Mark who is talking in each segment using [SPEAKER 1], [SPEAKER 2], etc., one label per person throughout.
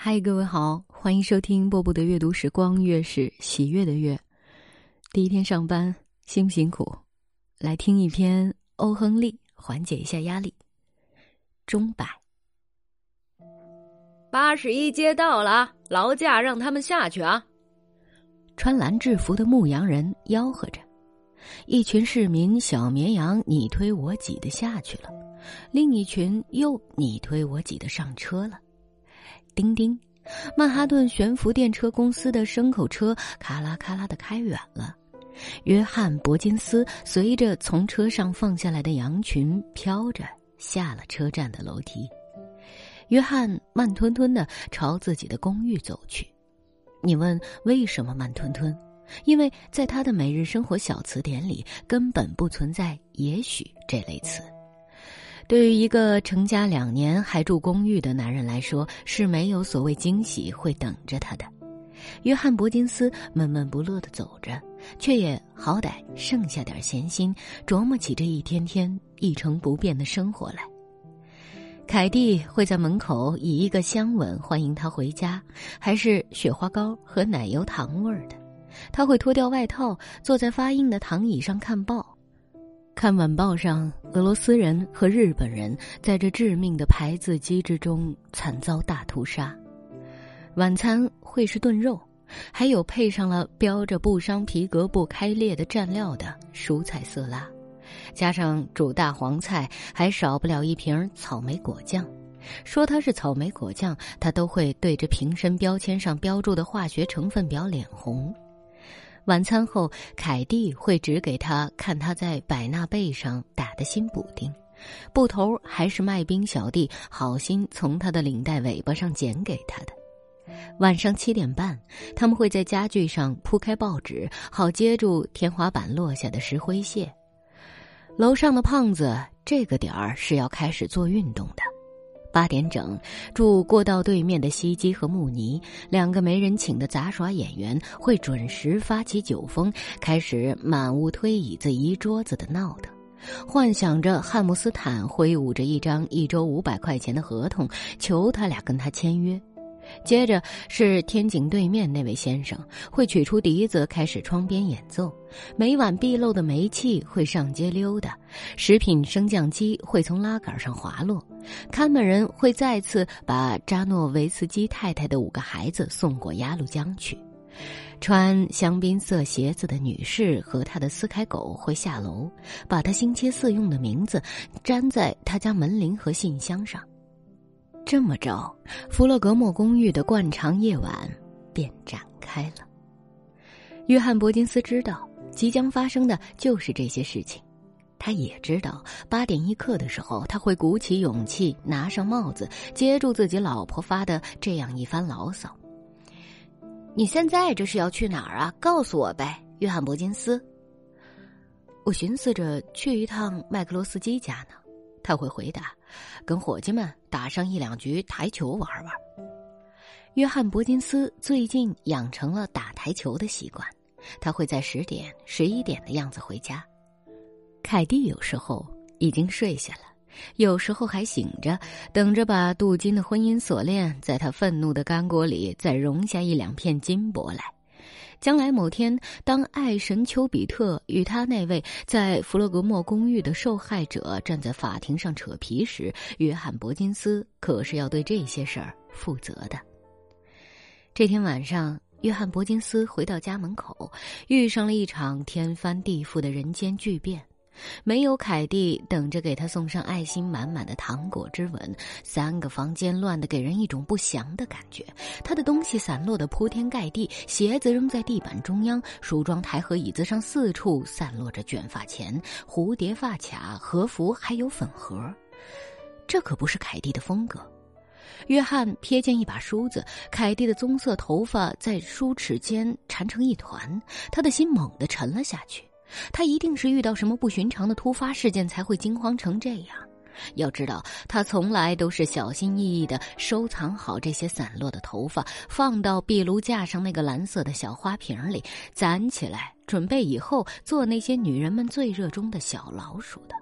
[SPEAKER 1] 嗨，各位好，欢迎收听波波的阅读时光，月是喜悦的月。第一天上班，辛不辛苦？来听一篇欧亨利，缓解一下压力。钟摆。
[SPEAKER 2] 八十一街到了，劳驾让他们下去啊！
[SPEAKER 1] 穿蓝制服的牧羊人吆喝着，一群市民小绵羊你推我挤的下去了，另一群又你推我挤的上车了。叮叮，曼哈顿悬浮电车公司的牲口车咔啦咔啦的开远了。约翰·伯金斯随着从车上放下来的羊群飘着下了车站的楼梯。约翰慢吞吞的朝自己的公寓走去。你问为什么慢吞吞？因为在他的每日生活小词典里根本不存在“也许”这类词。对于一个成家两年还住公寓的男人来说，是没有所谓惊喜会等着他的。约翰·伯金斯闷闷不乐地走着，却也好歹剩下点闲心，琢磨起这一天天一成不变的生活来。凯蒂会在门口以一个香吻欢迎他回家，还是雪花膏和奶油糖味儿的？他会脱掉外套，坐在发硬的躺椅上看报。看晚报上，俄罗斯人和日本人在这致命的排字机之中惨遭大屠杀。晚餐会是炖肉，还有配上了标着不伤皮革不开裂的蘸料的蔬菜色拉，加上煮大黄菜，还少不了一瓶草莓果酱。说它是草莓果酱，他都会对着瓶身标签上标注的化学成分表脸红。晚餐后，凯蒂会指给他看他在百纳背上打的新补丁，布头还是麦宾小弟好心从他的领带尾巴上剪给他的。晚上七点半，他们会在家具上铺开报纸，好接住天花板落下的石灰屑。楼上的胖子这个点儿是要开始做运动的。八点整，住过道对面的西基和穆尼两个没人请的杂耍演员会准时发起酒疯，开始满屋推椅子、移桌子的闹腾，幻想着汉姆斯坦挥舞着一张一周五百块钱的合同，求他俩跟他签约。接着是天井对面那位先生会取出笛子开始窗边演奏，每晚壁漏的煤气会上街溜达，食品升降机会从拉杆上滑落。看门人会再次把扎诺维茨基太太的五个孩子送过鸭绿江去，穿香槟色鞋子的女士和她的斯凯狗会下楼，把她星期四用的名字粘在他家门铃和信箱上。这么着，弗洛格莫公寓的惯常夜晚便展开了。约翰·伯金斯知道，即将发生的就是这些事情。他也知道，八点一刻的时候，他会鼓起勇气，拿上帽子，接住自己老婆发的这样一番牢骚。
[SPEAKER 2] 你现在这是要去哪儿啊？告诉我呗，约翰·伯金斯。
[SPEAKER 1] 我寻思着去一趟麦克罗斯基家呢。他会回答：“跟伙计们打上一两局台球玩玩。”约翰·伯金斯最近养成了打台球的习惯，他会在十点、十一点的样子回家。凯蒂有时候已经睡下了，有时候还醒着，等着把镀金的婚姻锁链在他愤怒的干锅里再融下一两片金箔来。将来某天，当爱神丘比特与他那位在弗洛格莫公寓的受害者站在法庭上扯皮时，约翰·伯金斯可是要对这些事儿负责的。这天晚上，约翰·伯金斯回到家门口，遇上了一场天翻地覆的人间巨变。没有凯蒂等着给他送上爱心满满的糖果之吻，三个房间乱得给人一种不祥的感觉。他的东西散落的铺天盖地，鞋子扔在地板中央，梳妆台和椅子上四处散落着卷发钳、蝴蝶发卡、和服，还有粉盒。这可不是凯蒂的风格。约翰瞥见一把梳子，凯蒂的棕色头发在梳齿间缠成一团，他的心猛地沉了下去。他一定是遇到什么不寻常的突发事件才会惊慌成这样。要知道，他从来都是小心翼翼的收藏好这些散落的头发，放到壁炉架上那个蓝色的小花瓶里，攒起来，准备以后做那些女人们最热衷的小老鼠的。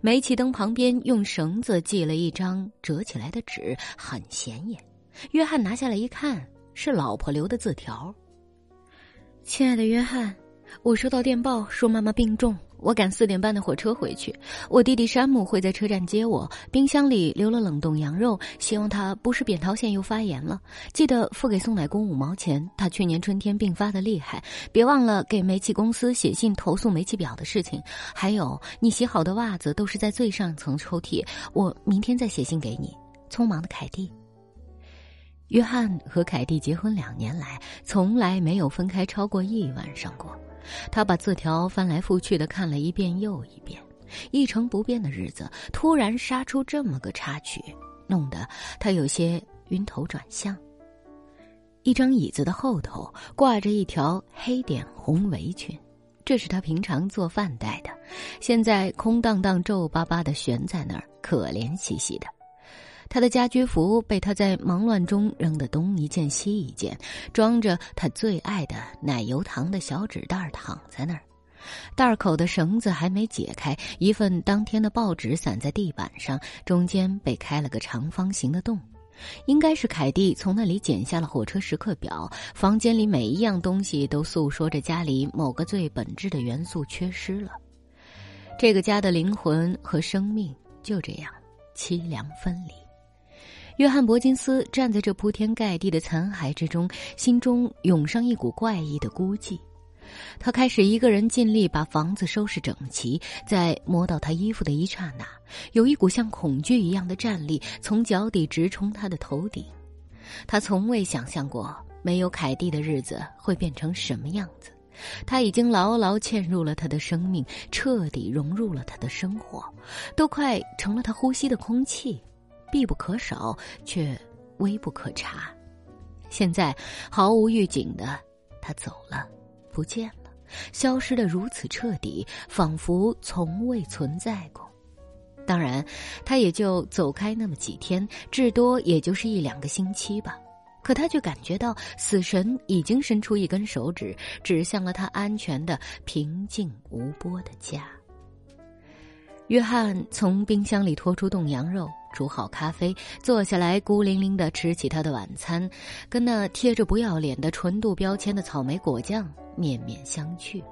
[SPEAKER 1] 煤气灯旁边用绳子系了一张折起来的纸，很显眼。约翰拿下来一看，是老婆留的字条。亲爱的约翰，我收到电报说妈妈病重。我赶四点半的火车回去，我弟弟山姆会在车站接我。冰箱里留了冷冻羊肉，希望他不是扁桃腺又发炎了。记得付给送奶工五毛钱，他去年春天病发的厉害。别忘了给煤气公司写信投诉煤气表的事情。还有，你洗好的袜子都是在最上层抽屉，我明天再写信给你。匆忙的凯蒂。约翰和凯蒂结婚两年来，从来没有分开超过一晚上过。他把字条翻来覆去的看了一遍又一遍，一成不变的日子突然杀出这么个插曲，弄得他有些晕头转向。一张椅子的后头挂着一条黑点红围裙，这是他平常做饭戴的，现在空荡荡、皱巴巴的悬在那儿，可怜兮兮的。他的家居服被他在忙乱中扔得东一件西一件，装着他最爱的奶油糖的小纸袋躺在那儿，袋口的绳子还没解开，一份当天的报纸散在地板上，中间被开了个长方形的洞，应该是凯蒂从那里剪下了火车时刻表。房间里每一样东西都诉说着家里某个最本质的元素缺失了，这个家的灵魂和生命就这样凄凉分离。约翰·伯金斯站在这铺天盖地的残骸之中，心中涌上一股怪异的孤寂。他开始一个人尽力把房子收拾整齐，在摸到他衣服的一刹那，有一股像恐惧一样的战栗从脚底直冲他的头顶。他从未想象过没有凯蒂的日子会变成什么样子。他已经牢牢嵌入了他的生命，彻底融入了他的生活，都快成了他呼吸的空气。必不可少，却微不可察。现在毫无预警的，他走了，不见了，消失的如此彻底，仿佛从未存在过。当然，他也就走开那么几天，至多也就是一两个星期吧。可他却感觉到死神已经伸出一根手指，指向了他安全的、平静无波的家。约翰从冰箱里拖出冻羊肉。煮好咖啡，坐下来，孤零零的吃起他的晚餐，跟那贴着不要脸的纯度标签的草莓果酱面面相觑。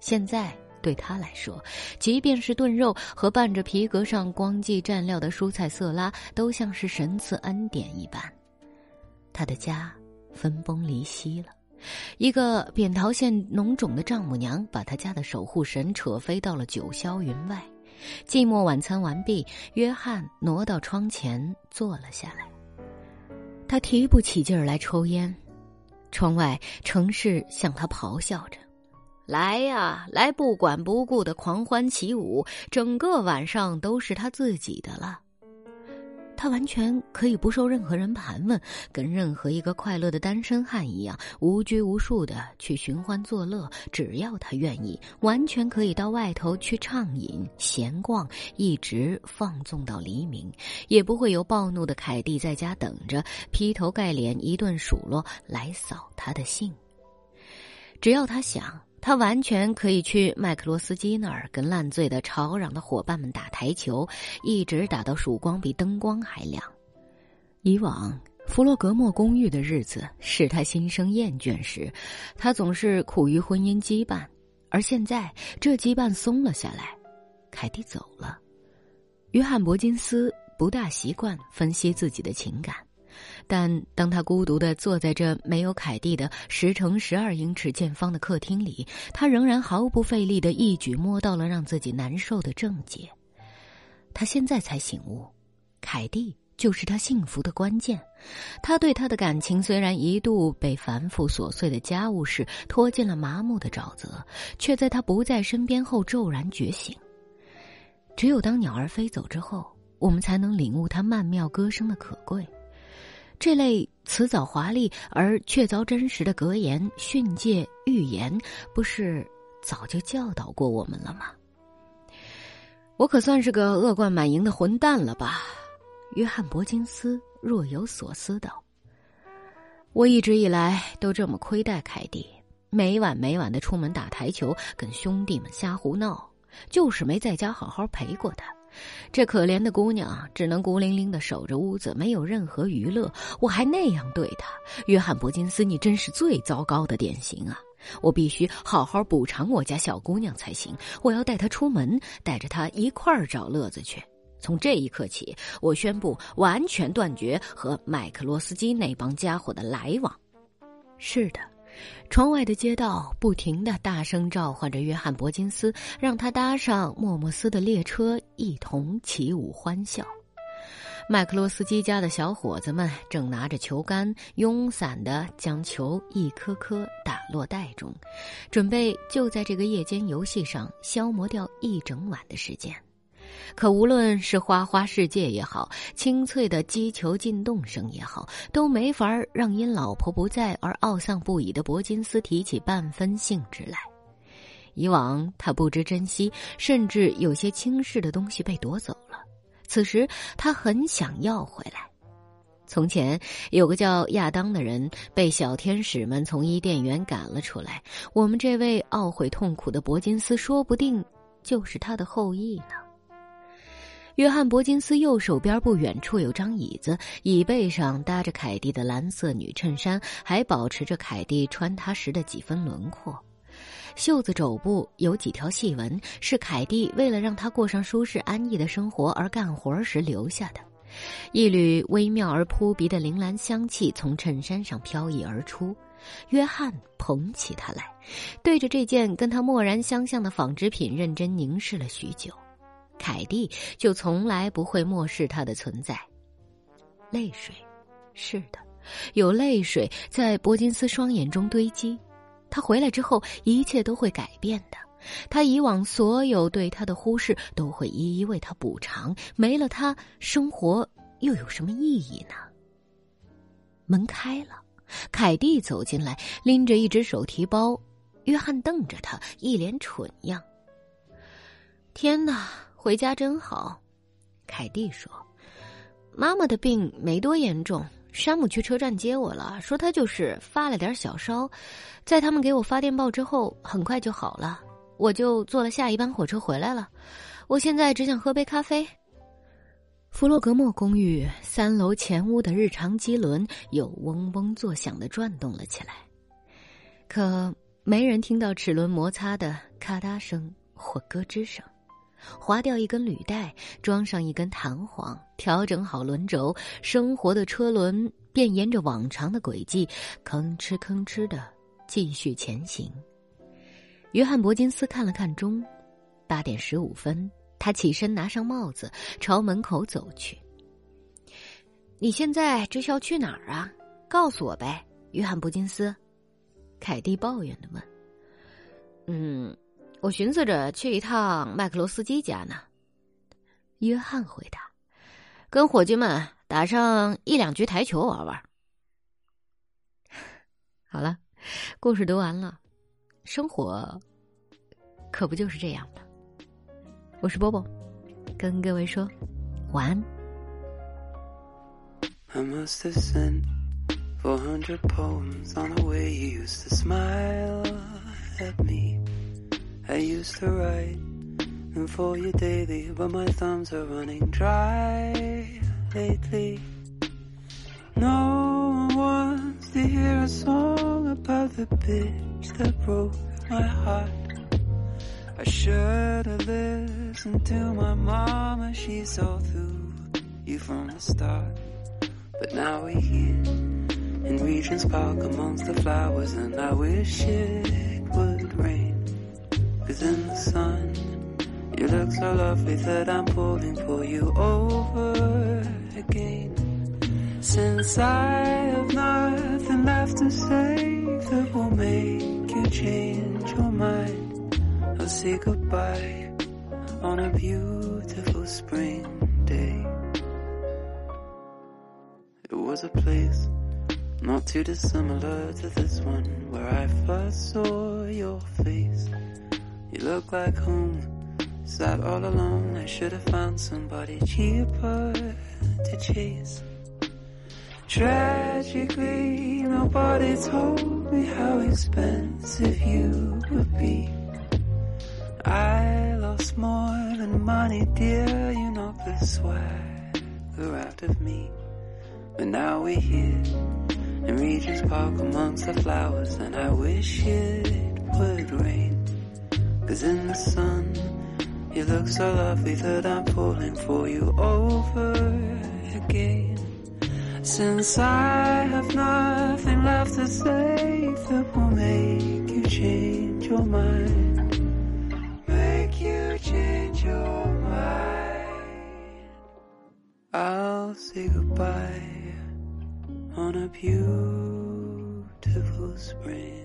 [SPEAKER 1] 现在对他来说，即便是炖肉和拌着皮革上光记蘸料的蔬菜色拉，都像是神赐恩典一般。他的家分崩离析了，一个扁桃腺脓肿的丈母娘把他家的守护神扯飞到了九霄云外。寂寞晚餐完毕，约翰挪到窗前坐了下来。他提不起劲儿来抽烟，窗外城市向他咆哮着：“来呀，来不管不顾的狂欢起舞，整个晚上都是他自己的了。”他完全可以不受任何人盘问，跟任何一个快乐的单身汉一样，无拘无束的去寻欢作乐。只要他愿意，完全可以到外头去畅饮、闲逛，一直放纵到黎明，也不会有暴怒的凯蒂在家等着，劈头盖脸一顿数落来扫他的兴。只要他想。他完全可以去麦克罗斯基那儿跟烂醉的吵嚷的伙伴们打台球，一直打到曙光比灯光还亮。以往弗洛格莫公寓的日子使他心生厌倦时，他总是苦于婚姻羁绊，而现在这羁绊松了下来，凯蒂走了。约翰·伯金斯不大习惯分析自己的情感。但当他孤独的坐在这没有凯蒂的十乘十二英尺见方的客厅里，他仍然毫不费力的一举摸到了让自己难受的症结。他现在才醒悟，凯蒂就是他幸福的关键。他对他的感情虽然一度被繁复琐碎的家务事拖进了麻木的沼泽，却在他不在身边后骤然觉醒。只有当鸟儿飞走之后，我们才能领悟它曼妙歌声的可贵。这类辞藻华丽而确凿真实的格言、训诫、预言，不是早就教导过我们了吗？我可算是个恶贯满盈的混蛋了吧？约翰·伯金斯若有所思道：“我一直以来都这么亏待凯蒂，每晚每晚的出门打台球，跟兄弟们瞎胡闹，就是没在家好好陪过他。这可怜的姑娘只能孤零零的守着屋子，没有任何娱乐。我还那样对她，约翰·伯金斯，你真是最糟糕的典型啊！我必须好好补偿我家小姑娘才行。我要带她出门，带着她一块儿找乐子去。从这一刻起，我宣布完全断绝和麦克罗斯基那帮家伙的来往。是的。窗外的街道不停的大声召唤着约翰·伯金斯，让他搭上莫莫斯的列车，一同起舞欢笑。麦克罗斯基家的小伙子们正拿着球杆，慵散的将球一颗颗打落袋中，准备就在这个夜间游戏上消磨掉一整晚的时间。可无论是花花世界也好，清脆的击球进洞声也好，都没法让因老婆不在而懊丧不已的铂金斯提起半分兴致来。以往他不知珍惜，甚至有些轻视的东西被夺走了，此时他很想要回来。从前有个叫亚当的人被小天使们从伊甸园赶了出来，我们这位懊悔痛苦的铂金斯，说不定就是他的后裔呢。约翰·伯金斯右手边不远处有张椅子，椅背上搭着凯蒂的蓝色女衬衫，还保持着凯蒂穿它时的几分轮廓。袖子肘部有几条细纹，是凯蒂为了让他过上舒适安逸的生活而干活时留下的。一缕微妙而扑鼻的铃兰香气从衬衫上飘逸而出。约翰捧起它来，对着这件跟他蓦然相像的纺织品认真凝视了许久。凯蒂就从来不会漠视他的存在。泪水，是的，有泪水在伯金斯双眼中堆积。他回来之后，一切都会改变的。他以往所有对他的忽视，都会一一为他补偿。没了他，生活又有什么意义呢？门开了，凯蒂走进来，拎着一只手提包。约翰瞪着他，一脸蠢样。天哪！回家真好，凯蒂说：“妈妈的病没多严重，山姆去车站接我了，说他就是发了点小烧，在他们给我发电报之后，很快就好了。我就坐了下一班火车回来了。我现在只想喝杯咖啡。”弗洛格莫公寓三楼前屋的日常机轮又嗡嗡作响的转动了起来，可没人听到齿轮摩擦的咔嗒声或咯吱声。划掉一根履带，装上一根弹簧，调整好轮轴，生活的车轮便沿着往常的轨迹，吭哧吭哧的继续前行。约翰·伯金斯看了看钟，八点十五分。他起身，拿上帽子，朝门口走去。你现在这是要去哪儿啊？告诉我呗，约翰·伯金斯。凯蒂抱怨的问。嗯。我寻思着去一趟麦克罗斯基家呢。约翰回答：“跟伙计们打上一两局台球玩玩。”好了，故事读完了，生活可不就是这样吗？我是波波，跟各位说晚安。I used to write and for you daily, but my thumbs are running dry lately. No one wants to hear a song about the bitch that broke my heart. I should have listened to my mama, she saw through you from the start. But now we're here in Regent's Park amongst the flowers, and I wish it. In the sun, you look so lovely that I'm pulling for you over again. Since I have nothing left to say that will make you change your mind, I'll say goodbye on a beautiful spring day. It was a place not too dissimilar to this one where I first saw your face. You look like home, sat all alone. I should have found somebody cheaper to chase. Tragically, nobody told me how expensive you would be. I lost
[SPEAKER 3] more than money, dear. You know the swagger out of me. But now we're here in Regent's Park amongst the flowers, and I wish it would rain. Cause in the sun, you look so lovely that I'm pulling for you over again. Since I have nothing left to say that will make you change your mind, make you change your mind, I'll say goodbye on a beautiful spring.